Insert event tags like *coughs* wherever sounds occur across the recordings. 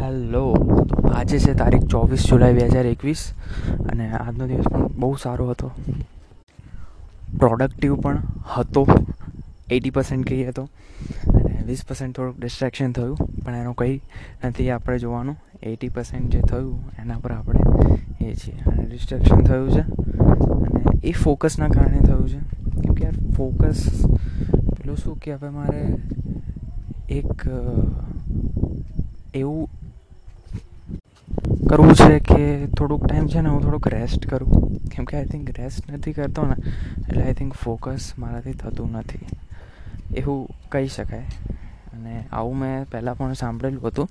Hello આજે છે તારીખ ચોવીસ જુલાઈ બે હજાર એકવીસ અને આજનો દિવસ પણ બહુ સારો હતો. પ્રોડક્ટિવ પણ હતો. એટી પર્સન્ટ કહીએ તો અને વીસ પર્સન્ટ થોડુંક ડિસ્ટ્રેક્શન થયું, પણ એનું કંઈ નથી આપણે જોવાનું. એટી પર્સન્ટ જે થયું, એના પર આપણે એ છીએ. અને ડિસ્ટ્રેક્શન થયું છે. અને એ ફોકસના કારણે થયું છે. કેમ કે યાર ફોકસ પેલું શું કે હવે મારે? એક એવું કરવું છે કે થોડુંક ટાઈમ છે ને હું થોડુંક રેસ્ટ કરું. કેમ કે આઈ થિંક રેસ્ટ નથી કરતો ને, એટલે આઈ થિંક ફોકસ મારાથી થતું નથી. એવું કહી શકાય. અને આવું મેં પહેલાં પણ સાંભળેલું હતું.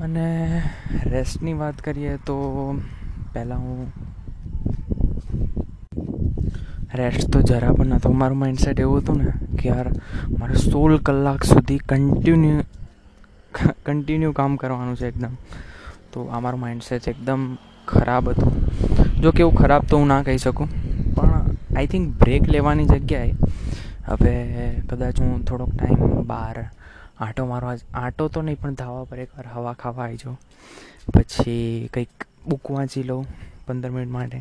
અને રેસ્ટની વાત કરીએ તો પહેલાં હું રેસ્ટ તો જરા પણ નહોતો મારું માઇન્ડસેટ એવું હતું ને કે યાર, મારે સોળ કલાક સુધી કન્ટિન્યુ કન્ટિન્યુ કામ કરવાનું છે એકદમ. તો આ મારું માઇન્ડસેટ એકદમ ખરાબ હતું. જો કે એવું ખરાબ તો હું ના કહી શકું. પણ આઈ થિંક બ્રેક લેવાની જગ્યાએ હવે કદાચ હું થોડોક ટાઈમ બહાર આંટો મારવા આંટો તો નહીં, પણ ધાવા પર એકવાર હવા ખાવા આવી જાઉં. પછી કંઈક બુક વાંચી લઉં પંદર મિનિટ માટે.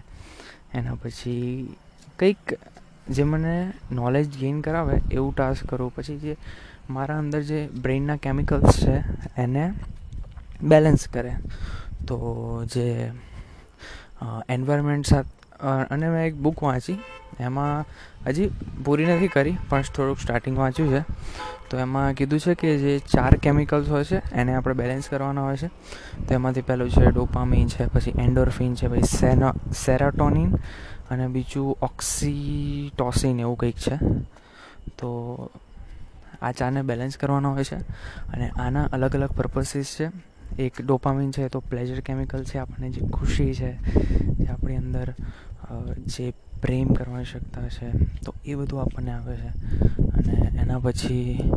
એના પછી કંઈક જે મને નોલેજ ગેઇન કરાવે એવું ટાસ્ક કરું. પછી જે મારા અંદર જે બ્રેઇનના કેમિકલ્સ છે, એને બેલેન્સ કરે. તો જે એન્વાયરમેન્ટ સાથે અને મેં એક બુક વાંચી. એમાં હજી પૂરી નથી કરી, પણ થોડુંક સ્ટાર્ટિંગ વાંચ્યું છે. તો એમાં કીધું છે કે જે ચાર કેમિકલ્સ હોય છે, એને આપણે બેલેન્સ કરવાના હોય છે. તો એમાંથી પહેલું છે ડોપામીન છે, પછી એન્ડોરફિન છે, પછી સેનો સેરાટોનિન અને બીજું ઓક્સીટોસિન એવું કંઈક છે. તો આ ચારને બેલેન્સ કરવાના હોય છે. અને આના અલગ અલગ પર્પસીસ છે. એક ડોપામિન છે, તો પ્લેઝર કેમિકલ છે, આપણને જે ખુશી છે, જે આપણી અંદર જે પ્રેમ કરવાની શકતા છે, તો એ બધું આપણને આવે છે. અને એના પછી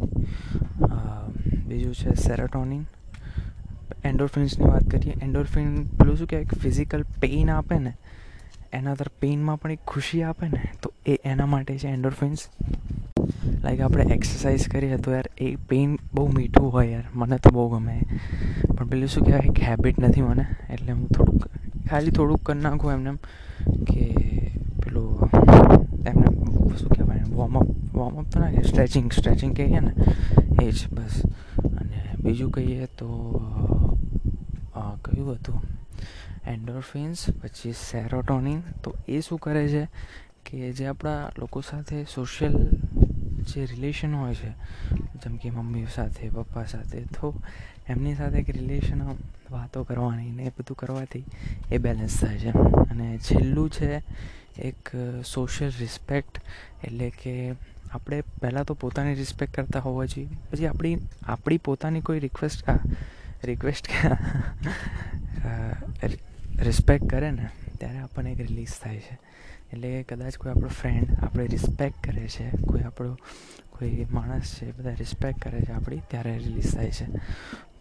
બીજું છે સેરોટોનિન એન્ડોરફિન્સની વાત કરીએ એન્ડોરફિન પેલું શું કહેવાય? ફિઝિકલ પેઇન આપે ને, એના તરફ પેઇનમાં પણ એક ખુશી આપે ને, તો એ એના માટે છે એન્ડોરફિન્સ લાઈક આપણે એક્સરસાઇઝ કરીએ તો યાર એ પેઇન બહુ મીઠું હોય યાર. મને તો બહુ ગમે. પણ પેલું શું કહેવાય? એક હેબિટ નથી મને. એટલે હું થોડુંક, ખાલી થોડુંક કરી નાખું એમને કે પેલું એમને શું કહેવાય? વોર્મઅપ વોર્મઅપ તો ના સ્ટ્રેચિંગ સ્ટ્રેચિંગ કહીએ ને, એ જ બસ. અને બીજું કહીએ તો કયું હતું? એન્ડોરફિન્સ પછી સેરોટોનિન તો એ શું કરે છે? કે જે આપણા લોકો સાથે સોશિયલ જે રિલેશન હોય છે, જેમ કે મમ્મી સાથે, પપ્પા સાથે, તો એમની સાથે એક રિલેશન વાતો કરવાની ને એ બધું કરવાથી એ બેલેન્સ થાય છે. અને છેલ્લું છે એક સોશિયલ રિસ્પેક્ટ એટલે કે આપણે પહેલાં તો પોતાની રિસ્પેક્ટ કરતા હોવા જોઈએ. પછી આપણી આપણી પોતાની કોઈ રિક્વેસ્ટ રિક્વેસ્ટ રિસ્પેક્ટ કરે ને, ત્યારે આપણને એક રિલીઝ થાય છે. એટલે કદાચ કોઈ આપણો ફ્રેન્ડ આપણે રિસ્પેક્ટ કરે છે, કોઈ આપણો કોઈ માણસ છે બધા રિસ્પેક્ટ કરે છે આપણી, ત્યારે રિલીઝ થાય છે.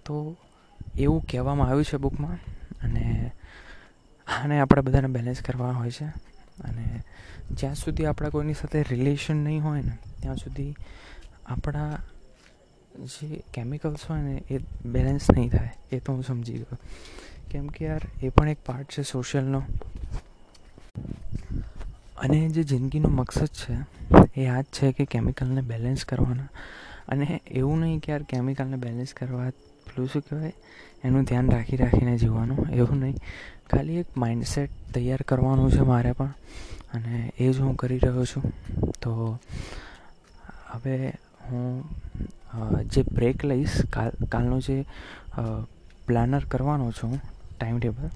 તો એવું કહેવામાં આવ્યું છે બુકમાં અને આને આપણે બધાને બેલેન્સ કરવા હોય છે. અને જ્યાં સુધી આપણા કોઈની સાથે રિલેશન નહીં હોય ને, ત્યાં સુધી આપણા જે કેમિકલ્સ હોય ને એ બેલેન્સ નહીં થાય, એ તો હું સમજી ગયો. કેમ કે યાર, એ પણ એક પાર્ટ છે સોશિયલનો અને જે જિંદગીનો મકસદ છે, એ આ જ છે કે કેમિકલને બેલેન્સ કરવાના. અને એવું નહીં કે યાર કેમિકલને બેલેન્સ કરવા પેલું શું કહેવાય? એનું ધ્યાન રાખી રાખીને જીવવાનું, એવું નહીં. ખાલી એક માઇન્ડસેટ તૈયાર કરવાનું છે મારે પણ. અને એ જ હું કરી રહ્યો છું. તો હવે હું જે બ્રેક લઈશ, કાલ, કાલનો જે પ્લાનર કરવાનો છું ટાઈમ ટેબલ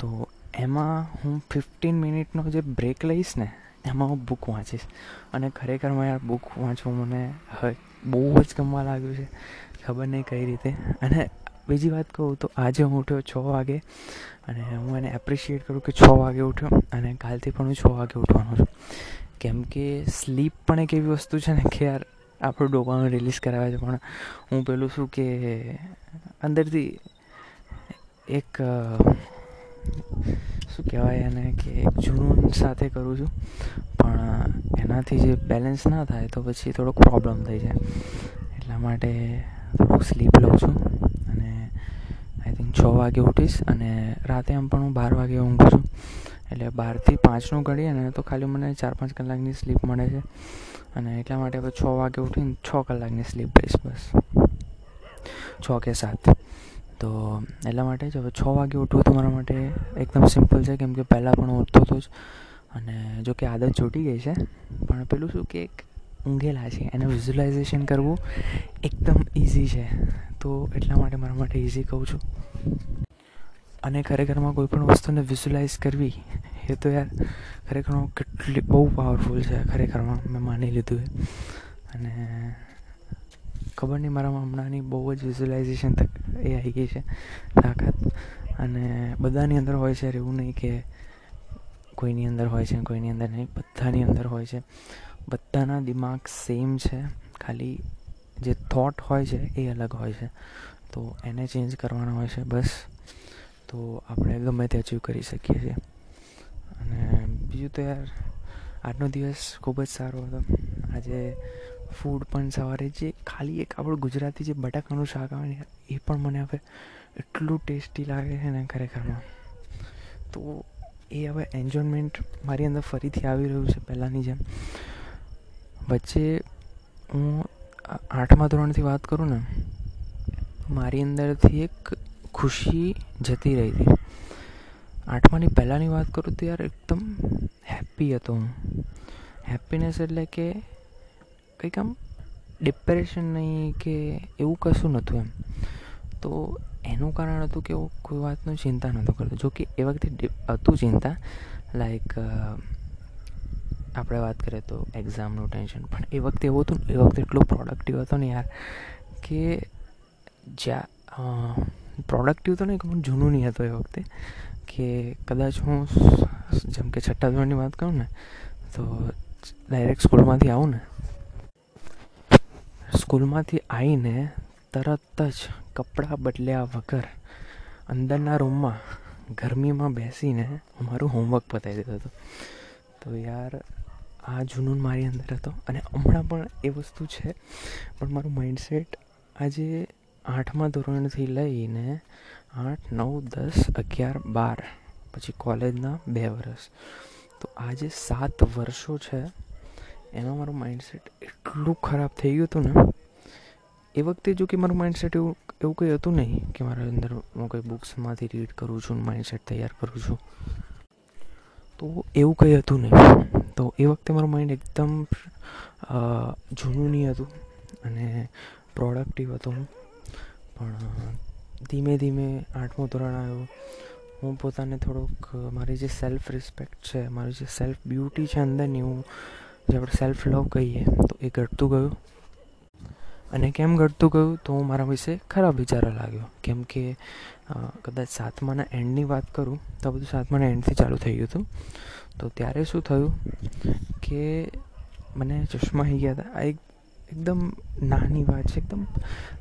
તો એમાં હું ફિફ્ટીન મિનિટનો જે બ્રેક લઈશ ને, એમાં હું બુક વાંચીશ. અને ખરેખરમાં યાર બુક વાંચવું મને બહુ જ ગમવા લાગ્યું છે. ખબર નહીં કઈ રીતે. અને બીજી વાત કહું તો આજે હું ઉઠ્યો છ વાગે અને હું એને એપ્રિશિએટ કરું કે છ વાગે ઉઠ્યો અને કાલથી પણ હું છ વાગે ઉઠવાનો છું. કેમ કે સ્લીપ પણ એક એવી વસ્તુ છે ને કે યાર આપણું ડોપામિન રિલીઝ કરાવે છે. પણ હું પેલું શું કે અંદરથી એક શું કહેવાય એને કે એક જૂનૂન સાથે કરું છું. પણ એનાથી જે બેલેન્સ ના થાય તો પછી થોડોક પ્રોબ્લેમ થઈ જાય. એટલા માટે થોડુંક સ્લીપ લઉં છું અને આઈ થિંક છ વાગે ઉઠીશ અને રાતે આમ પણ હું બાર વાગે ઊંઘું છું. એટલે બારથી પાંચનું ગણીએ ને તો ખાલી મને ચાર પાંચ કલાકની સ્લીપ મળે છે. અને એટલા માટે હવે છ વાગે ઉઠીને છ કલાકની સ્લીપ લઈશ બસ. છ કે સાત. તો એટલા માટે જ. હવે છ વાગે ઉઠવું તો મારા માટે એકદમ સિમ્પલ છે, કેમ કે પહેલાં પણ હું ઉઠતો હતો જ. અને જો કે આદત છૂટી ગઈ છે, પણ પેલું શું કે એક ઊંઘેલા છે, એને વિઝ્યુલાઇઝેશન કરવું એકદમ ઇઝી છે. તો એટલા માટે મારા માટે ઇઝી કહું છું. અને ખરેખરમાં કોઈ પણ વસ્તુને વિઝ્યુલાઇઝ કરવી, એ તો યાર ખરેખરમાં કેટલી બહુ પાવરફુલ છે, ખરેખરમાં મેં માની લીધું એ. અને ખબર નહીં મારામાં હમણાંની બહુ જ વિઝ્યુલાઇઝેશન એ આવી ગઈ છે, તાકાત. અને બધાની અંદર હોય છે એવું નહીં કે કોઈની અંદર હોય છે કોઈની અંદર નહીં, બધાની અંદર હોય છે. બધાના દિમાગ સેમ છે, ખાલી જે થોટ હોય છે એ અલગ હોય છે. તો એને ચેન્જ કરવાના હોય છે, બસ. તો આપણે ગમે તે અચીવ કરી શકીએ છીએ. અને બીજું તો યાર, આજનો દિવસ ખૂબ જ સારો હતો. આજે ફૂડ પણ સવારે જે ખાલી એક આપણું ગુજરાતી જે બટાકાનું શાક આવે ને, એ પણ મને હવે એટલું ટેસ્ટી લાગે છે ને ખરેખરમાં. તો એ હવે એન્જોયમેન્ટ મારી અંદર ફરીથી આવી રહ્યું છે પહેલાંની જેમ. વચ્ચે હું આઠમા ધોરણથી વાત કરું ને, મારી અંદરથી એક ખુશી જતી રહી હતી. આઠમાની પહેલાંની વાત કરું તો યાર, એકદમ હેપ્પી હતો હું. હેપીનેસ એટલે કે કંઈક આમ ડિપ્રેશન નહીં કે એવું કશું નહોતું એમ. તો એનું કારણ હતું કે હું કોઈ વાતનું ચિંતા નહોતો કરતો. જો કે એ વખતે હતું ચિંતા. લાઈક આપણે વાત કરીએ તો એક્ઝામનું ટેન્શન પણ એ વખતે એવું હતું એ વખતે એટલું પ્રોડક્ટિવ હતો ને યાર કે જ્યાં પ્રોડક્ટિવ તો નહીં કે પણ જૂનું નહીં હતો એ વખતે. કે કદાચ હું જેમ કે છઠ્ઠા ધોરણની વાત કરું ને, તો ડાયરેક્ટ સ્કૂલમાંથી આવું ને સ્કૂલમાંથી આવીને તરત જ કપડાં બદલ્યા વગર અંદરના રૂમમાં ગરમીમાં બેસીને હું મારું હોમવર્ક પતાવી દેતો હતો. તો યાર, આ જુનૂન મારી અંદર હતો અને હમણાં પણ એ વસ્તુ છે, પણ મારું માઇન્ડસેટ આજે આઠમા ધોરણથી લઈને આઠ, નવ, દસ, અગિયાર, બાર, પછી કોલેજના બે વર્ષ તો આજે સાત વર્ષો છે એમાં મારું માઇન્ડસેટ એટલું ખરાબ થઈ ગયું હતું ને, એ વખતે જો કે મારું માઇન્ડસેટ એવું એવું કંઈ હતું નહીં કે મારા અંદર હું કોઈ બુક્સમાંથી રીડ કરું છું માઇન્ડસેટ તૈયાર કરું છું. તો એવું કંઈ હતું નહીં. તો એ વખતે મારું માઇન્ડ એકદમ જૂનું નહીં હતું અને પ્રોડક્ટિવ હતો હું. પણ, ધીમે ધીમે આઠમું ધોરણ આવ્યો. હું પોતાને થોડુંક, મારી જે સેલ્ફ રિસ્પેક્ટ છે, મારી જે સેલ્ફ બ્યુટી છે અંદરની, હું જે આપણે સેલ્ફ લવ કહીએ, તો એ ઘટતું ગયું. અને કેમ ઘટતું ગયું? તો હું મારા વિશે ખરાબ વિચારવા લાગ્યો. કેમ કે કદાચ સાતમાના એન્ડની વાત કરું, તો બધું સાતમાના એન્ડથી ચાલુ થઈ ગયું હતું. તો ત્યારે શું થયું કે મને ચશ્મા આવી ગયા હતા. આ એક એકદમ નાની વાત છે. એકદમ,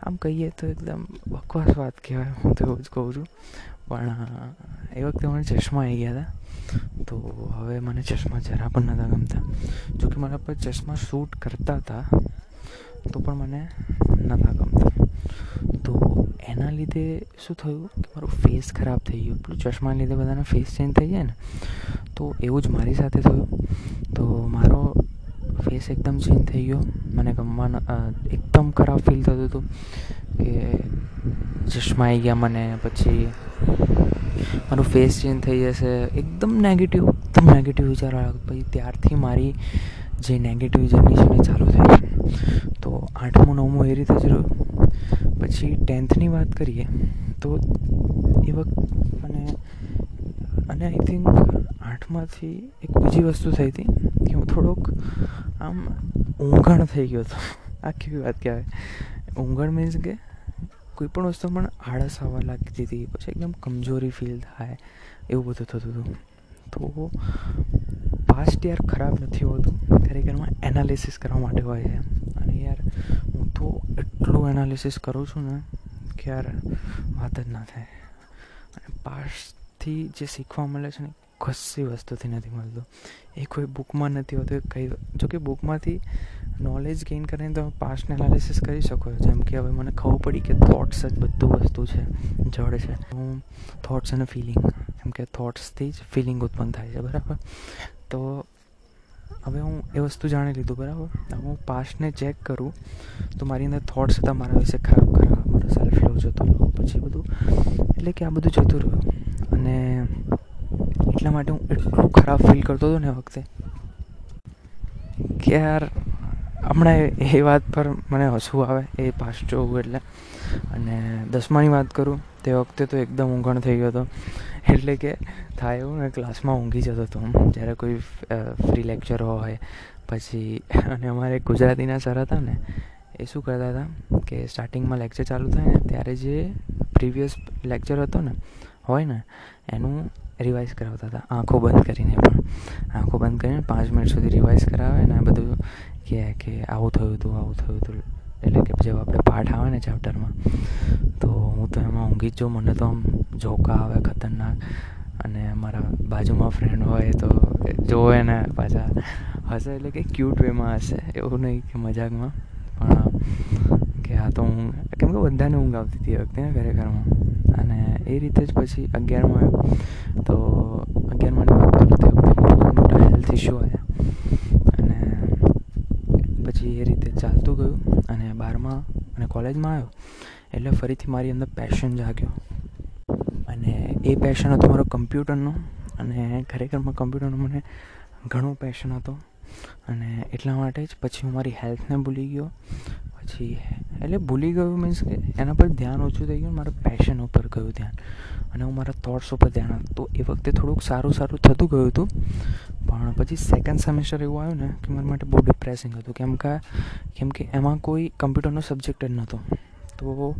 આમ કહીએ તો એકદમ બકવાસ વાત કહેવાય, હું તો એવું જ કહું છું. પણ એ વખતે મને ચશ્મા આવી ગયા હતા. તો હવે મને ચશ્મા જરા પણ નહોતા ગમતા. જોકે મારા પર ચશ્મા શૂટ કરતા હતા, તો પણ મને નહોતા ગમતા. તો એના લીધે શું થયું કે મારું ફેસ ખરાબ થઈ ગયું. પેલું ચશ્માને લીધે બધાના ફેસ ચેન્જ થઈ જાય ને, તો એવું જ મારી સાથે થયું. તો મારો ફેસ એકદમ ચેન્જ થઈ ગયો. મને ગમવાનો એકદમ ખરાબ ફીલ થતું હતું કે ચશ્મા આવી ગયા મને, પછી મારું ફેસ ચેન્જ થઈ જશે. એકદમ નેગેટિવ એકદમ નેગેટિવ વિચાર આવ્યો પછી ત્યારથી મારી જે નેગેટિવ જર્ની છે એ ચાલુ થઈ તો આઠમું, નવમું એ રીતે જ રહ્યું. પછી ટેન્થની વાત કરીએ તો એ વખત મને, અને આઈ થિંક આઠમાંથી એક બીજી વસ્તુ થઈ હતી કે હું થોડોક આમ ઊંઘણ થઈ ગયો હતો. આ કેવી વાત કહેવાય ઊંઘણ મીન્સ કે કોઈ પણ વસ્તુ પણ આળસ આવવા લાગતી હતી, પછી એકદમ કમજોરી ફીલ થાય, એવું બધું થતું હતું. તો પાસ્ટ યાર ખરાબ નથી હોતું. ખરેખરમાં એનાલિસિસ કરવા માટે હોય છે. અને યાર હું તો એટલું એનાલિસિસ કરું છું ને કે યાર વાત જ ના થાય. અને પાસ્ટથી જે શીખવા મળે છે ને કશી વસ્તુથી નથી મળતું. એ કોઈ બુકમાં નથી હોતું કઈ જો કે બુકમાંથી નોલેજ ગેઇન કરીને તમે પાસ્ટને એનાલિસિસ કરી શકો જેમ કે હવે મને ખબર પડી કે થોટ્સ જ બધું વસ્તુ છે, જડ છે. હું થોટ્સ અને ફિલિંગ એમ કે થોટ્સથી જ ફિલિંગ ઉત્પન્ન થાય છે, બરાબર? તો હવે હું એ વસ્તુ જાણી લીધું, બરાબર? હું પાસ્ટને ચેક કરું, તો મારી અંદર થોટ્સ હતા, મારા વિશે ખરાબ ખરાબ, મારો સેલ્ફ લવ જતો રહ્યો, પછી બધું, એટલે કે આ બધું જતું રહ્યું. અને એટલા માટે હું એટલું ખરાબ ફીલ કરતો હતો ને એ વખતે કે યાર, હમણાં એ વાત પર મને હસવું આવે, એ પાસ જોવું એટલે. અને દસમાની વાત કરું, તે વખતે તો એકદમ ઊંઘણ થઈ ગયો હતો. એટલે કે થાય એવું ને ક્લાસમાં ઊંઘી જતો હતો જ્યારે કોઈ ફ્રી લેક્ચર હોય, પછી અને અમારે ગુજરાતીના સર હતા ને, એ શું કરતા હતા કે સ્ટાર્ટિંગમાં લેક્ચર ચાલુ થાય ને, ત્યારે જે પ્રીવિયસ લેક્ચર હતો ને, હોય ને, એનું રિવાઇઝ કરાવતા હતા. આંખો બંધ કરીને પણ. આંખો બંધ કરીને પાંચ મિનિટ સુધી રિવાઇઝ કરાવે ને બધું કહે કે આવું થયું હતું આવું થયું હતું એટલે કે જેવો આપણે પાઠ આવે ને ચેપ્ટરમાં તો હું તો એમાં ઊંઘી જ જો મને તો આમ જોકા આવે, ખતરનાક. અને મારા બાજુમાં ફ્રેન્ડ હોય તો જોવે ને પાછા હશે એટલે કે ક્યુટ વેમાં હશે એવું નહીં કે મજાકમાં. પણ કે આ તો હું કેમ કે બધાને ઊંઘ આવતી હતી એ વખતે ને ઘરમાં. અને એ રીતે જ પછી અગિયારમાં તો અગિયારમાં કરું વખતે મોટા હેલ્થ ઇસ્યુ આવ્યા. અને પછી એ રીતે ચાલતું ગયું અને બારમાં અને કોલેજમાં આવ્યો, એટલે ફરીથી મારી અંદર પેશન જાગ્યો. અને એ પેશન હતો મારો કમ્પ્યુટરનો, અને ખરેખરમાં કમ્પ્યુટરનો મને ઘણો પેશન હતો. અને એટલા માટે જ પછી હું મારી હેલ્થને ભૂલી ગયો. પછી, એટલે ભૂલી ગયું મીન્સ કે એના પર ધ્યાન ઓછું થઈ ગયું મારા પેશન ઉપર ગયું ધ્યાન. અને હું મારા થોટ્સ ઉપર ધ્યાન તો એ વખતે થોડુંક સારું સારું થતું ગયું હતું. પણ પછી સેકન્ડ સેમેસ્ટર એવું આવ્યું ને કે મારા માટે બહુ ડિપ્રેસિંગ હતું. કેમ કે કેમ કે એમાં કોઈ કમ્પ્યુટરનો સબ્જેક્ટ જ નહોતો. તો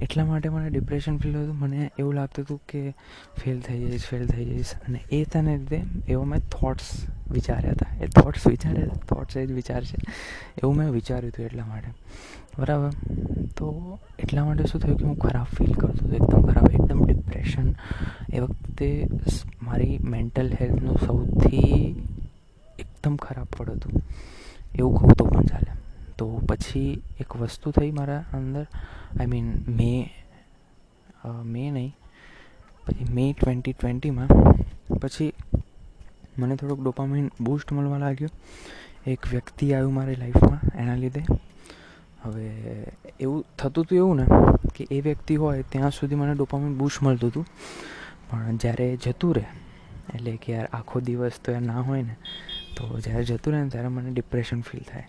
એટલા માટે મને ડિપ્રેશન ફીલ હતું. મને એવું લાગતું હતું કે ફેલ થઈ જઈશ ફેલ થઈ જઈશ. અને એ તને લીધે એવો મેં થોટ્સ વિચાર્યા હતા. એ થોટ્સ વિચાર્યા થોટ્સ એ જ વિચાર છે. એવું મેં વિચાર્યું હતું એટલા માટે. બરાબર? તો એટલા માટે શું થયું કે હું ખરાબ ફીલ કરતો હતો. એકદમ ખરાબ, એકદમ ડિપ્રેશન એ વખતે મારી મેન્ટલ હેલ્થનું સૌથી એકદમ ખરાબ પડ હતું. એવું કહું તો પણ ચાલે. તો પછી એક વસ્તુ થઈ મારા અંદર. આઈ મીન મે મે નહીં, પછી મે ટ્વેન્ટી ટ્વેન્ટીમાં પછી મને થોડુંક ડોપામાઇન બૂસ્ટ મળવા લાગ્યું. એક વ્યક્તિ આવ્યું મારી લાઈફમાં એના લીધે. હવે એવું થતું હતું એવું ને કે એ વ્યક્તિ હોય ત્યાં સુધી મને ડોપામાઇન બૂસ્ટ મળતું હતું પણ જ્યારે જતું રહે, એટલે કે યાર આખો દિવસ તો યાર ના હોય ને, તો જ્યારે જતું રહે ને ત્યારે મને ડિપ્રેશન ફીલ થાય.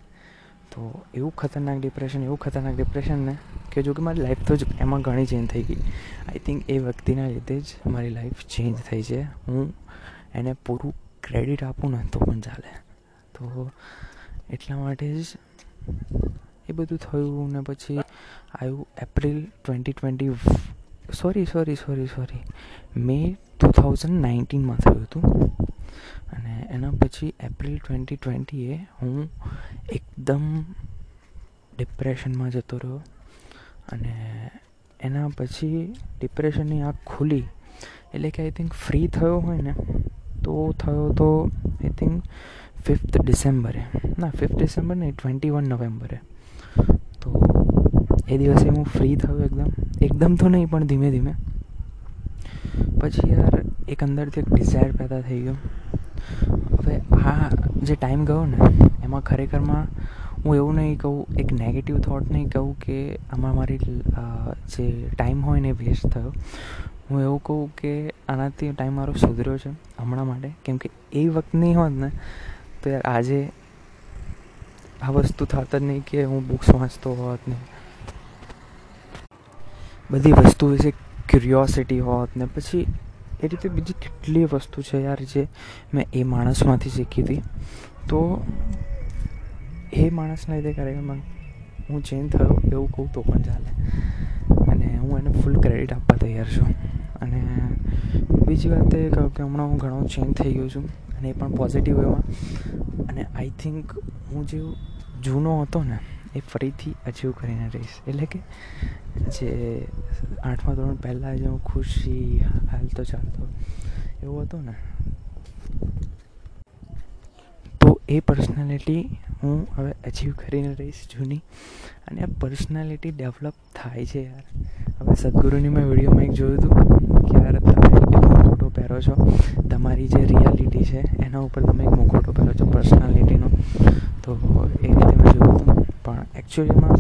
તો એવું ખતરનાક ડિપ્રેશન એવું ખતરનાક ડિપ્રેશન ને કે જો કે મારી લાઈફ તો જ એમાં ઘણી ચેન્જ થઈ ગઈ. આઈ થિંક એ વ્યક્તિના લીધે જ મારી લાઈફ ચેન્જ થઈ છે. હું એને પૂરું ક્રેડિટ આપું ને તો પણ ચાલે. તો એટલા માટે જ એ બધું થયું ને પછી આવ્યું April twenty twenty sorry sorry sorry sorry May two thousand નાઇન્ટીનમાં થયું હતું. અને એના પછી એપ્રિલ ટ્વેન્ટી ટ્વેન્ટીએ હું એકદમ ડિપ્રેશનમાં જતો રહ્યો. અને એના પછી ડિપ્રેશનની આંખ ખુલી. એટલે કે આઈ થિંક ફ્રી થયો હોય ને, તો થયો તો આઈ થિંક ફિફ્થ ડિસેમ્બરે. ના ફિફ્થ ડિસેમ્બર નહીં ટ્વેન્ટી વન નવેમ્બરે. તો એ દિવસે હું ફ્રી થયો એકદમ. એકદમ તો નહીં, પણ ધીમે ધીમે. પછી યાર એક અંદરથી એક ડિઝાયર પેદા થઈ ગયો. હવે આ જે ટાઈમ ગયો ને, એમાં ખરેખરમાં હું એવું નહીં કહું, એક નેગેટિવ થોટ નહીં કહું કે આમાં મારી જે ટાઈમ હોય ને વેસ્ટ થયો. હું એવું કહું કે આનાથી ટાઈમ મારો સુધર્યો છે, હમણાં માટે. કેમ કે એ વખત નહીં હોત ને, તો યાર આજે આ વસ્તુ થત જ નહીં કે હું બુક્સ વાંચતો હોત ને. બધી વસ્તુ વિશે ક્યુરિયોસિટી હોત ને, પછી એ રીતે બીજી કેટલી વસ્તુ છે યાર જે મેં એ માણસમાંથી શીખી હતી. તો એ માણસના લીધે ખરેખર હું ચેન્જ થયો એવું કહું તો પણ ચાલે. અને હું એને ફૂલ ક્રેડિટ આપવા તૈયાર છું. અને બીજી વાત એ કહું કે હમણાં હું ઘણો ચેન્જ થઈ ગયો છું અને એ પણ પોઝિટિવ વેમાં અને આઈ થિંક હું જે જૂનો હતો ને એ ફરીથી અચીવ કરીને રહીશ. એટલે કે જે આઠમા ધોરણ પહેલાં જે હું ખુશી હાલતો ચાલતો. એવો હતો ને? તો એ પર્સનાલિટી હું હવે અચીવ કરીને રહીશ જૂની. અને આ પર્સનાલિટી ડેવલપ થાય છે યાર. હવે સદગુરુની મેં વિડીયોમાં એક જોયું હતું કે યાર તમે એક મુખોટો પહેરો છો. તમારી જે રિયાલિટી છે, એના ઉપર તમે એક મુખોટો પહેરો છો પર્સનાલિટીનો તો એ રીતે મેં જોયું હતું. પણ એકચ્યુઅલીમાં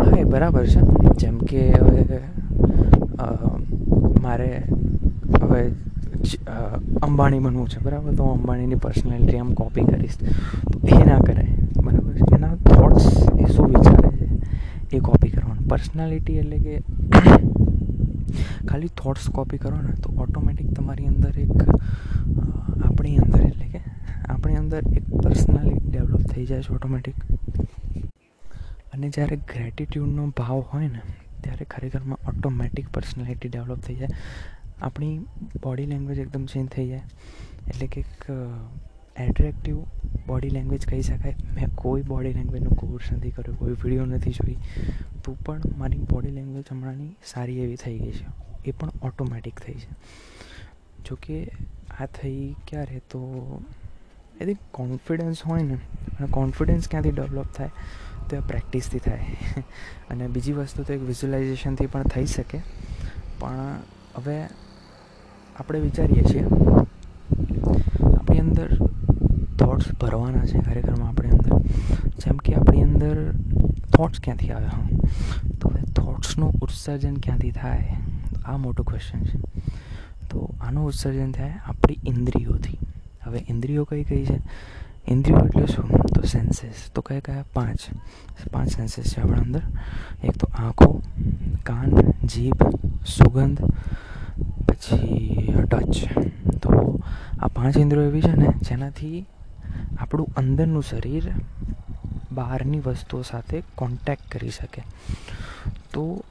હા, એ બરાબર છે. જેમ કે હવે મારે હવે અંબાણી બનવું છે, બરાબર? તો હું અંબાણીની પર્સનાલિટી આમ કોપી કરીશ. તો એ ના કરાય બરાબર? છે એના થોટ્સ એ શું વિચારે છે, એ કોપી કરવાનું. પર્સનાલિટી એટલે કે *coughs* ખાલી થોટ્સ કોપી કરો ને તો ઓટોમેટિક તમારી અંદર એક આપણી અંદર એટલે કે આપણી અંદર એક પર્સનાલિટી ડેવલપ થઈ જાય છે ઓટોમેટિક અને જ્યારે ગ્રેટિટ્યૂડનો ભાવ હોય ને, ત્યારે ખરેખરમાં ઓટોમેટિક પર્સનાલિટી ડેવલપ થઈ જાય. આપણી બોડી લેંગ્વેજ એકદમ ચેન્જ થઈ જાય. એટલે કે એક એટ્રેક્ટિવ બોડી લેંગ્વેજ કહી શકાય. મેં કોઈ બોડી લેંગ્વેજનો કોર્સ નથી કર્યો, કોઈ વીડિયો નથી જોઈ. તો પણ મારી બોડી લેંગ્વેજ હમણાંની સારી એવી થઈ ગઈ છે. એ પણ ઓટોમેટિક થઈ છે. જોકે આ થઈ ક્યારે તો એથી કોન્ફિડન્સ હોય ને, અને કોન્ફિડન્સ ક્યાંથી ડેવલપ થાય? તો એ પ્રેક્ટિસથી થાય. અને બીજી વસ્તુ તો એક વિઝ્યુલાઇઝેશનથી પણ થઈ શકે. પણ હવે આપણે વિચારીએ છીએ, આપણી અંદર થોટ્સ ભરવાના છે ખરેખરમાં આપણી અંદર. જેમ કે આપણી અંદર થોટ્સ ક્યાંથી આવે હા? તો હવે થોટ્સનું ઉત્સર્જન ક્યાંથી થાય? આ મોટું ક્વેશ્ચન છે. તો આનું ઉત્સર્જન થાય આપણી ઇન્દ્રિયોથી. હવે ઇન્દ્રિયો કઈ કઈ છે? ઇન્દ્રિયો એટલે શું? તો સેન્સીસ તો કયા કયા? પાંચ. પાંચ સેન્સીસ છે આપણા અંદર. એક તો આંખો, કાન, જીભ, સુગંધ, પછી ટચ તો આ પાંચ ઇન્દ્રિયો એવી છે ને, જેનાથી આપણું અંદરનું શરીર બહારની વસ્તુઓ સાથે કોન્ટેક્ટ કરી શકે. તો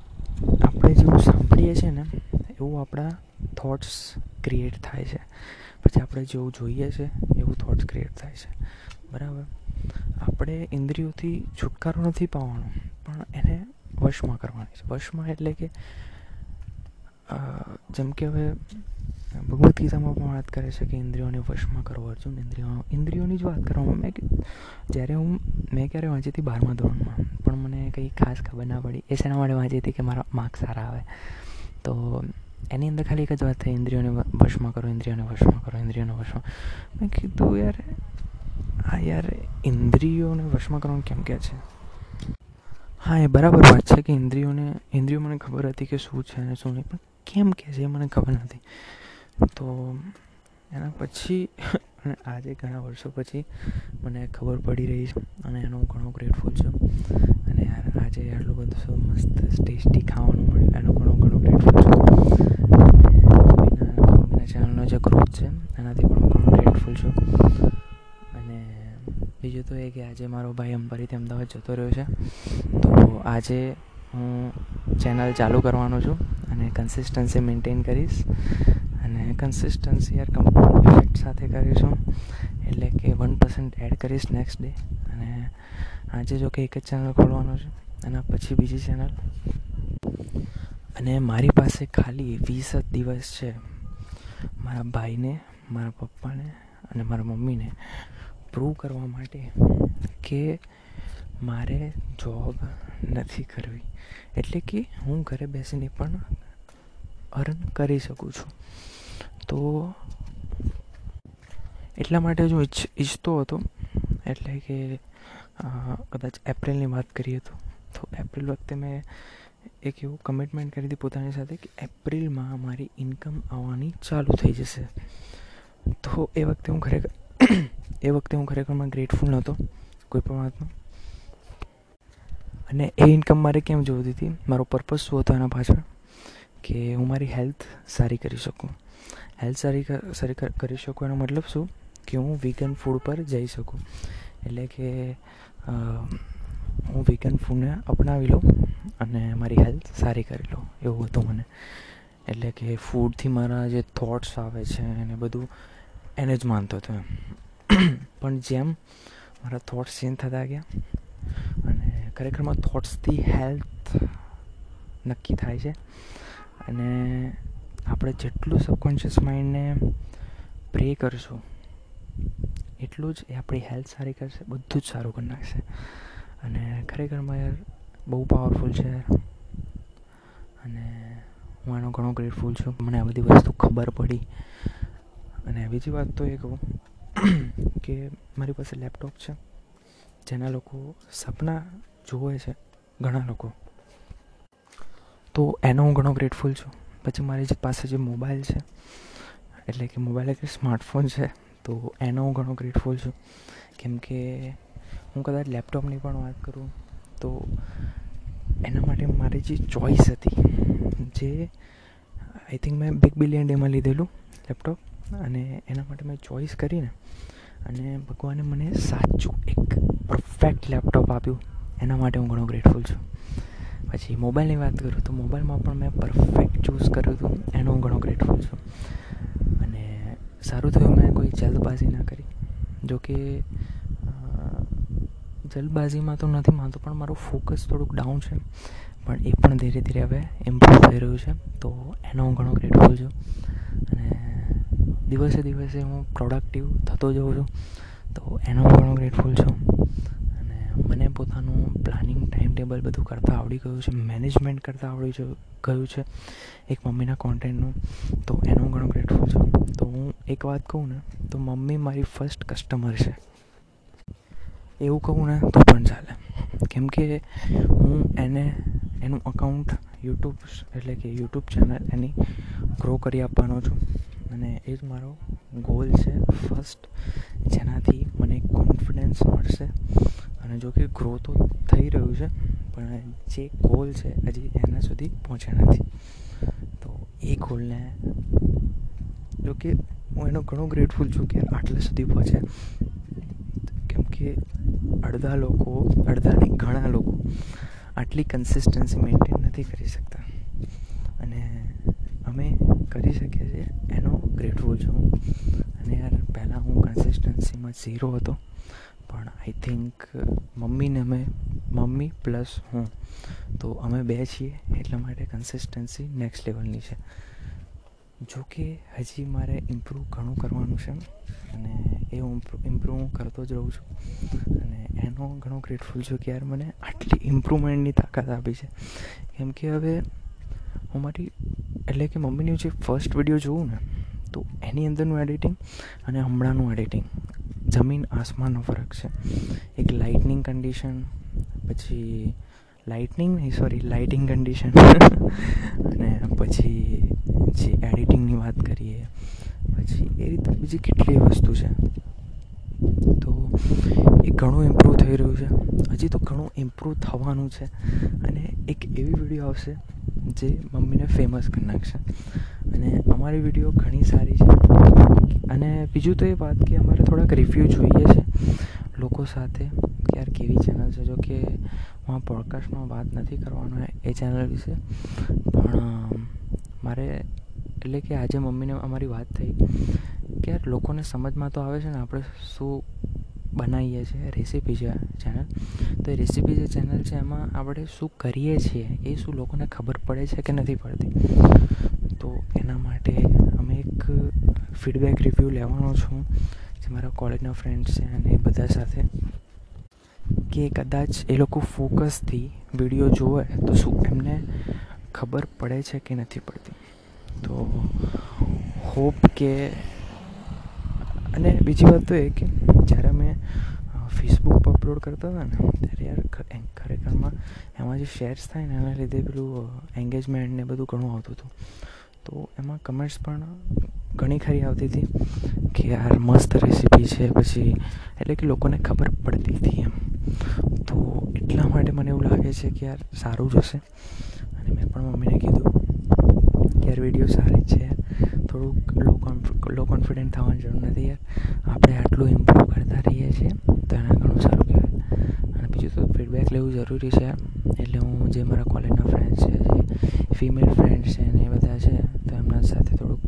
આપણે જેવું સાંભળીએ છીએ ને, એવું આપણા થોટ્સ ક્રિએટ થાય છે. પછી આપણે જેવું જોઈએ છે, એવું થોટ્સ ક્રિએટ થાય છે. બરાબર? આપણે ઇન્દ્રિયોથી છુટકારો નથી પાવાનો, પણ એને વશમાં કરવાની છે. વશમાં એટલે કે જેમ કે હવે ભગવદ્ ગીતામાં પણ વાત કરે છે કે ઇન્દ્રિયોને વશમાં કરો, અર્જુન, ઇન્દ્રિયો, ઇન્દ્રિયોની જ વાત કરવામાં મેં જ્યારે હું, મેં ક્યારે વાંચી હતી બારમા ધોરણમાં, પણ મને કંઈ ખાસ ખબર ના પડી. એ શેના માટે વાંચી હતી કે મારા માર્ક્સ સારા આવે? તો એની અંદર ખાલી એક જ વાત થઈ, ઇન્દ્રિયોને વશમાં કરો, ઇન્દ્રિયોને વશમાં કરો, ઇન્દ્રિયોને વશમાં. મેં કીધું, યાર હા યાર ઇન્દ્રિયોને વશમાં કરવાનું કેમ કે છે? હા, એ બરાબર વાત છે કે ઇન્દ્રિયોને, ઇન્દ્રિયો મને ખબર હતી કે શું છે અને શું નહીં, પણ કેમ કે છે એ મને ખબર નથી. તો એના પછી, અને આજે ઘણા વર્ષો પછી મને ખબર પડી રહી છે અને એનો ઘણો ગ્રેટફુલ છું. આજે આટલું બધું શું મસ્ત ટેસ્ટી ખાવાનું મળ્યું. એનો ઘણું ઘણું ગ્રેટફુલ છું. ચેનલનો જે ગ્રોથ છે, એનાથી પણ હું ઘણો ગ્રેટફુલ છું. અને બીજું તો એ કે આજે મારો ભાઈ અંબારીથી અમદાવાદ જતો રહ્યો છે. તો આજે હું ચેનલ ચાલુ કરવાનો છું અને કન્સિસ્ટન્સી મેન્ટેન કરીશ. અને કન્સિસ્ટન્સી યાર કમ્પાઉન્ડ ઇફેક્ટ સાથે કરીશું એટલે કે વન પર્સન્ટ એડ કરીશ નેક્સ્ટ ડે અને આજે જો કે એક જ ચેનલ ખોલવાનો છે. એના પછી બીજી ચેનલ અને મારી પાસે ખાલી વીસ જ દિવસ છે. મારા ભાઈને, મારા પપ્પાને અને મારા મમ્મીને પ્રૂવ કરવા માટે કે મારે જોબ નથી કરવી. એટલે કે હું ઘરે બેસીને પણ અર્ન કરી શકું છું. તો એટલા માટે હું ઈચ્છ ઈચ્છતો હતો. એટલે કે કદાચ એપ્રિલની વાત કરીએ તો. તો એપ્રિલ વખતે મેં એક એવું કમિટમેન્ટ કરી હતી પોતાની સાથે કે એપ્રિલમાં મારી ઇન્કમ આવવાની ચાલુ થઈ જશે. તો એ વખતે હું ખરેખર *coughs* એ વખતે હું ખરેખરમાં ગ્રેટફુલ નહોતો, કોઈ પણ વાતનો. અને એ ઇન્કમ મારે કેમ જોઈતી હતી મારો પર્પઝ શું હતો એના પાછળ? કે હું મારી હેલ્થ સારી કરી શકું. હેલ્થ સારી સારી કરી શકું એનો મતલબ શું? કે હું વિગન ફૂડ પર જઈ શકું. એટલે કે હું વિગન ફૂડને અપનાવી લઉં અને મારી હેલ્થ સારી કરી લઉં, એવું હતું મને. એટલે કે ફૂડથી મારા જે થોટ્સ આવે છે એને બધું, એને જ માનતો હતો એમ. *coughs* પણ જેમ મારા થોટ્સ ચેન્જ થતા ગયા અને ખરેખરમાં થોટ્સથી હેલ્થ નક્કી થાય છે અને આપણે જેટલું સબકોન્શિયસ માઇન્ડને પ્રે કરશું, એટલું જ એ આપણી હેલ્થ સારી કરશે, બધું જ સારું કરી નાખશે. અને ખરેખરમાં યાર બહુ પાવરફુલ છે અને હું એનો ઘણો ગ્રેટફુલ છું. મને આ બધી વસ્તુ ખબર પડી. અને બીજી વાત તો એ કહું *clears throat* કે મારી પાસે લેપટોપ છે. જેના લોકો સપના જુએ છે. ઘણા લોકો. તો એનો હું ઘણો ગ્રેટફુલ છું. પછી મારી જે પાસે જે મોબાઈલ છે, એટલે કે મોબાઈલ એટલે સ્માર્ટફોન છે, તો એનો હું ઘણો ગ્રેટફુલ છું. કેમ કે હું કદાચ લેપટોપની પણ વાત કરું, તો એના માટે મારી જે ચોઈસ હતી, જે આઈ થિંક મેં બિગ બિલિયન ડેમાં લીધેલું લેપટોપ, અને એના માટે મેં ચોઈસ કરીને, અને ભગવાને મને સાચું એક પરફેક્ટ લેપટોપ આપ્યું. એના માટે હું ઘણો ગ્રેટફુલ છું. પછી મોબાઈલની વાત કરું, તો મોબાઈલમાં પણ મેં પરફેક્ટ ચૂઝ કર્યું હતું, એનો હું ઘણો ગ્રેટફુલ છું. અને સારું થયું મેં કોઈ જલ્દબાજી ના કરી. જોકે જલ્દબાજીમાં તો નથી માનતો, પણ મારું ફોકસ થોડુંક ડાઉન છે. પણ એ પણ ધીરે ધીરે હવે ઇમ્પ્રૂવ થઈ રહ્યું છે. તો એનો હું ઘણો ગ્રેટફુલ છું. અને દિવસે દિવસે હું પ્રોડક્ટિવ થતો જાઉં છું. તો એનો હું ઘણો ગ્રેટફુલ છું. અને મને પોતાનું પ્લાનિંગ ટાઈમ ટેબલ બધું કરતાં આવડી ગયું છે. મેનેજમેન્ટ કરતાં આવડી ગયું છે એક મમ્મીના કોન્ટેન્ટનું તો એનો હું ઘણો ગ્રેટફુલ છું. તો હું એક વાત કહું ને, તો મમ્મી મારી ફર્સ્ટ કસ્ટમર છે. એવું કહું ને તો પણ ચાલે. કેમ કે હું એને, એનું અકાઉન્ટ યુટ્યુબ એટલે કે યુટ્યુબ ચેનલ એની ગ્રો કરી આપવાનો છું. અને એ જ મારો ગોલ છે ફર્સ્ટ જેનાથી મને કોન્ફિડન્સ મળશે. અને જો કે ગ્રો તો થઈ રહ્યું છે, પણ જે ગોલ છે હજી એના સુધી પહોંચ્યા નથી. તો એ ગોલને જો કે હું એનો ઘણો ગ્રેટફુલ છું કે આટલે સુધી પહોંચ્યા. કેમ કે અડધા લોકો અડધા નહીં ઘણા લોકો આટલી કન્સિસ્ટન્સી મેન્ટેન નથી કરી શકતા. અને અમે કરી શકીએ છીએ, એનો ગ્રેટફુલ છું. અને યાર, પહેલાં હું કન્સિસ્ટન્સીમાં ઝીરો હતો, પણ આઈ થિંક મમ્મીને અમે મમ્મી પ્લસ હું, તો અમે બે છીએ, એટલા માટે કન્સિસ્ટન્સી નેક્સ્ટ લેવલની છે. જો કે હજી મારે ઇમ્પ્રૂવ ઘણું કરવાનું છે. અને એ હું ઇમ્પ્રૂવ કરતો જ રહું છું. અને એનો ઘણો ગ્રેટફુલ છું કે યાર મને આટલી ઇમ્પ્રુવમેન્ટની તાકાત આપી છે. કેમ કે હવે હું મારી, એટલે કે મમ્મીનું જે ફર્સ્ટ વીડિયો જોઉં ને, તો એની અંદરનું એડિટિંગ અને હમણાંનું એડિટિંગ જમીન આસમાનનો ફરક છે. એક લાઇટનિંગ કન્ડિશન પછી લાઇટનિંગ નહીં સોરી લાઇટિંગ કન્ડિશન અને પછી જે એડિટિંગની વાત કરીએ પછી એ રીતે બીજી કેટલી વસ્તુ છે. તો એ ઘણું ઇમ્પ્રૂવ થઈ રહ્યું છે. હજી તો ઘણું ઇમ્પ્રૂવ થવાનું છે. અને એક એવી વીડિયો આવશે જે મમ્મીને ફેમસ કરી નાખશે. અને અમારી વીડિયો ઘણી સારી છે. અને બીજું તો એ વાત કે અમારે થોડાક રિવ્યૂ જોઈએ છે. લોકો સાથે યાર કેવી ચેનલ છે? જો કે હું આ પોડકાસ્ટમાં વાત નથી કરવાનો એ ચેનલ વિશે. પણ મારે એટલે કે આજે મમ્મીને અમારી વાત થઈ કે યાર લોકોને સમજમાં તો આવે છે ને, આપણે શું બનાવીએ છીએ રેસીપી છે ચેનલ તો એ રેસીપી જે ચેનલ છે એમાં આપણે શું કરીએ છીએ એ શું લોકોને ખબર પડે છે કે નથી પડતી? તો એના માટે અમે એક ફીડબેક રિવ્યૂ લેવાનો છું જે મારા કોલેજના ફ્રેન્ડ્સ છે અને એ બધા સાથે. કે કદાચ એ લોકો ફોકસથી વીડિયો જોવે તો શું એમને ખબર પડે છે કે નથી પડતી? તો હોપ કે અને બીજી વાત તો એ કે જ્યારે મેં ફેસબુક પર અપલોડ કરતા હતા ને, ત્યારે યાર ખરેખરમાં એમાં જે શેર્સ થાય ને, એના લીધે પેલું એન્ગેજમેન્ટ ને બધું ઘણું આવતું હતું. તો એમાં કમેન્ટ્સ પણ ઘણી ખરી આવતી હતી કે યાર મસ્ત રેસીપી છે, પછી એટલે કે લોકોને ખબર પડતી હતી એમ. તો એટલા માટે મને એવું લાગે છે કે યાર સારું જ હશે. અને મેં પણ મમ્મીને કીધું યાર વીડિયો સારી છે. થોડુંક લો કોન્ફ લો કોન્ફિડન્ટ થવાની જરૂર નથી યાર. આપણે આટલું ઇમ્પ્રૂવ કરતા રહીએ છીએ, તો એના ઘણું સારું કહેવાય. અને બીજું તો ફીડબેક લેવું જરૂરી છે એટલે હું જે મારા કોલેજના ફ્રેન્ડ્સ છે, જે ફિમેલ ફ્રેન્ડ્સ છે ને એ બધા છે, તો એમના સાથે થોડુંક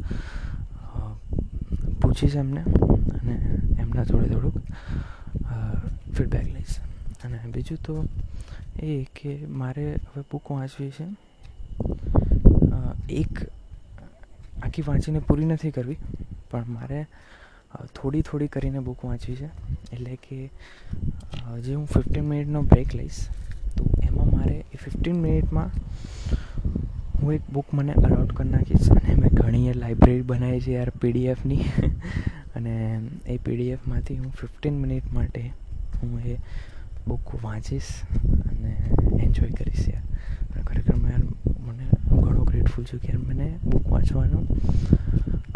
પૂછીશ એમને અને એમના જોડે થોડુંક ફીડબેક લઈશ. અને બીજું તો એ કે મારે હવે બુક વાંચવી છે. એક આખી વાંચીને પૂરી નથી કરવી, પણ મારે થોડી થોડી કરીને બુક વાંચવી છે. એટલે કે જે હું ફિફ્ટીન મિનિટનો બ્રેક લઈશ, તો એમાં મારે એ ફિફ્ટીન મિનિટમાં હું એક બુક મને અલાઉટ કરી નાખીશ. અને મેં ઘણી લાઇબ્રેરી બનાવી છે યાર પીડીએફની *laughs* અને એ પીડીએફમાંથી હું ફિફ્ટીન મિનિટ માટે હું એ બુક વાંચીશ અને એન્જોય કરીશ યાર. ખરેખર મેં મને હું ઘણો ગ્રેટફુલ છું કે મને બુક વાંચવાનું.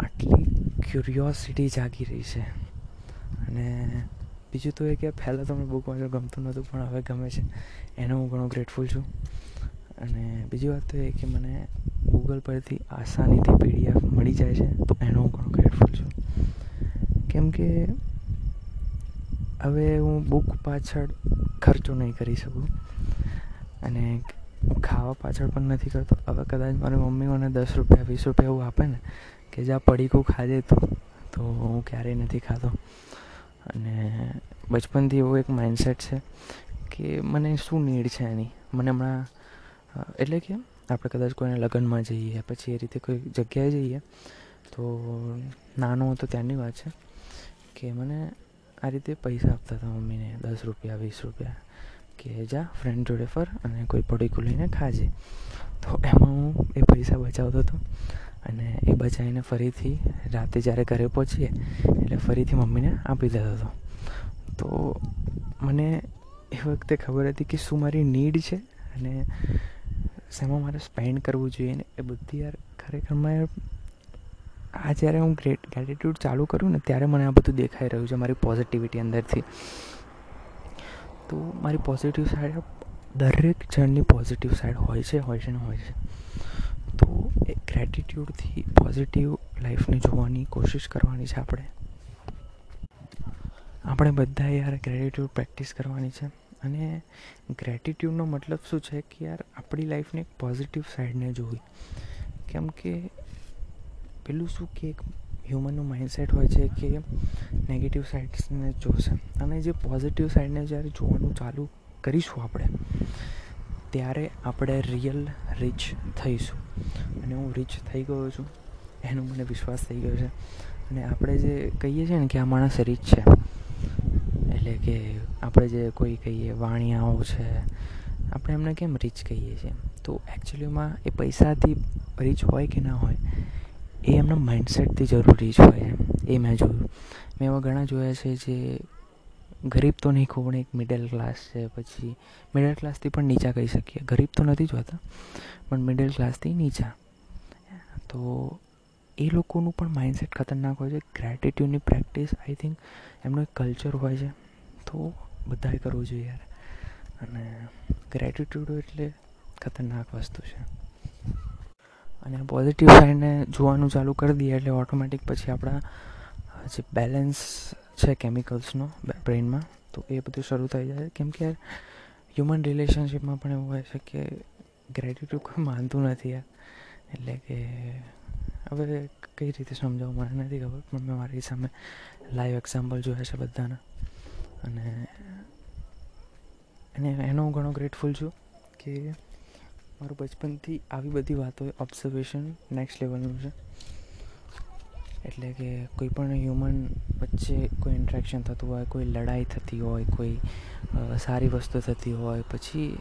આટલી ક્યુરિયોસિટી જાગી રહી છે. અને બીજું તો એ કે પહેલાં તો મને બુક વાંચવું ગમતું નહોતું, પણ હવે ગમે છે. એનો હું ઘણો ગ્રેટફુલ છું. અને બીજી વાત તો એ કે મને ગૂગલ પરથી આસાનીથી પીડીએફ મળી જાય છે, તો એનો હું ઘણો ગ્રેટફુલ છું. કેમ કે હવે હું બુક પાછળ ખર્ચો નહીં કરી શકું. અને હું ખાવા પાછળ પણ નથી કરતો. હવે કદાચ મારી મમ્મી મને દસ રૂપિયા, વીસ રૂપિયા એવું આપે ને, કે જ્યાં પડીકું ખાજે તું, તો હું ક્યારેય નથી ખાતો. અને બચપનથી એવો એક માઇન્ડસેટ છે કે મને શું નીડ છે એની? મને હમણાં એટલે કે આપણે કદાચ કોઈને લગ્નમાં જઈએ, પછી એ રીતે કોઈ જગ્યાએ જઈએ, તો નાનો હતો ત્યારની વાત છે કે મને આ રીતે પૈસા આપતા હતા મમ્મીને, દસ રૂપિયા, વીસ રૂપિયા. કે જા ફ્રેન્ડ જોડે ફર અને કોઈ પડીકું લઈને ખાજે. તો એમાં હું એ પૈસા બચાવતો હતો અને એ બચાવીને ફરીથી રાતે જ્યારે ઘરે પહોંચીએ એટલે ફરીથી મમ્મીને આપી દેતો હતો. તો મને એ વખતે ખબર હતી કે શું મારી નીડ છે અને શેમાં મારે સ્પેન્ડ કરવું જોઈએ ને એ બધી યાર ખરેખર આ જ્યારે હું ગ્રેટ ગ્રેટિટ્યૂડ ચાલુ કરું ને ત્યારે મને આ બધું દેખાઈ રહ્યું છે, મારી પોઝિટિવિટી અંદરથી. તો મારી પોઝિટિવ સાઈડ દરેક જણની પોઝિટિવ સાઈડ હોય છે હોય છે ને હોય છે. તો એ ગ્રેટિટ્યૂડથી પોઝિટિવ લાઈફને જોવાની કોશિશ કરવાની છે આપણે. આપણે બધા યાર ગ્રેટિટ્યૂડ પ્રેક્ટિસ કરવાની છે. અને ગ્રેટિટ્યૂડનો મતલબ શું છે કે યાર આપણી લાઈફને એક પોઝિટિવ સાઈડને જોવી. કેમ કે પેલું શું કે હ્યુમનનું માઇન્ડસેટ હોય છે કે નેગેટિવ સાઇડ્સને જોશે. અને જે પોઝિટિવ સાઇડને જ્યારે જોવાનું ચાલુ કરીશું આપણે, ત્યારે આપણે રિયલ રીચ થઈશું. અને હું રીચ થઈ ગયો છું, એનો મને વિશ્વાસ થઈ ગયો છે. અને આપણે જે કહીએ છીએ ને કે આ માણસ રીચ છે, એટલે કે આપણે જે કોઈ કહીએ વાણિયાઓ છે, આપણે એમને કેમ રીચ કહીએ છીએ? તો એકચ્યુઅલીમાં એ પૈસાથી રીચ હોય કે ના હોય એ એમના માઇન્ડસેટથી જરૂરી જ હોય એ મેં જોયું. મેં એવા ઘણા જોયા છે જે ગરીબ તો નહીં કહું પણ એક મિડલ ક્લાસ છે. પછી મિડલ ક્લાસથી પણ નીચા કહી શકીએ. ગરીબ તો નથી જોતા, પણ મિડલ ક્લાસથી નીચા. તો એ લોકોનું પણ માઇન્ડસેટ ખતરનાક હોય છે. ગ્રેટિટ્યૂડની પ્રેક્ટિસ આઈ થિંક એમનો એક કલ્ચર હોય છે. તો બધાએ કરવું જોઈએ યાર. અને ગ્રેટિટ્યૂડ એટલે ખતરનાક વસ્તુ છે. અને પોઝિટિવ સાઈડને જોવાનું ચાલુ કરી દઈએ એટલે ઓટોમેટિક પછી આપણા જે બેલેન્સ છે કેમિકલ્સનો બ્રેઇનમાં તો એ બધું શરૂ થઈ જાય. કેમ કે હ્યુમન રિલેશનશીપમાં પણ એવું હોય છે કે ગ્રેટિટ્યુડ કોઈ માનતું નથી યાર. એટલે કે, હવે કઈ રીતે સમજાવું મને નથી ખબર, પણ મેં મારી સામે લાઈવ એક્ઝામ્પલ જોયા છે બધાના. અને અને એનો હું ઘણો ગ્રેટફુલ છું કે મારું બચપનથી આવી બધી વાતો ઓબ્ઝર્વેશન નેક્સ્ટ લેવલનું છે. એટલે કે કોઈ પણ હ્યુમન વચ્ચે કોઈ ઇન્ટ્રેક્શન થતું હોય, કોઈ લડાઈ થતી હોય, કોઈ સારી વસ્તુ થતી હોય, પછી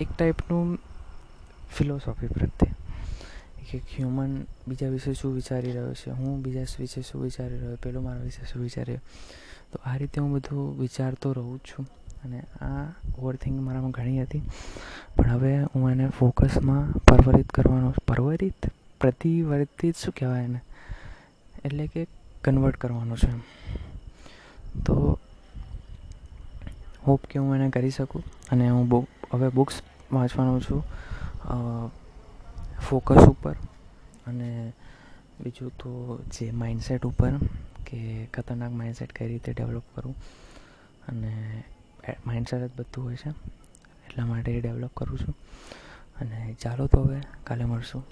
એક ટાઈપનું ફિલોસોફી પ્રત્યે. કે હ્યુમન બીજા વિશે શું વિચારી રહ્યો છે, હું બીજા વિશે શું વિચારી રહ્યો, પેલો મારા વિશે શું વિચારી. રહ્યો તો આ રીતે હું બધું વિચારતો રહું છું. અને આ ઓવરથિંક મારામાં ઘણી હતી. પણ હવે હું એને ફોકસમાં પરવરિત કરવાનો, પરવરિત? પ્રતિવર્તિત શું કહેવાય એને? એટલે કે કન્વર્ટ કરવાનો છે. તો હોપ કે હું એને કરી શકું અને હું બુક હવે બુક્સ વાંચવાનો છું ફોકસ ઉપર અને બીજું તો જે માઇન્ડસેટ ઉપર કે ખતરનાક માઇન્ડસેટ કઈ રીતે ડેવલપ કરું અને માઇન્ડસેટ જ બધું હોય છે. એટલા માટે ડેવલપ કરું છું. અને ચાલો તો હવે કાલે મળશું.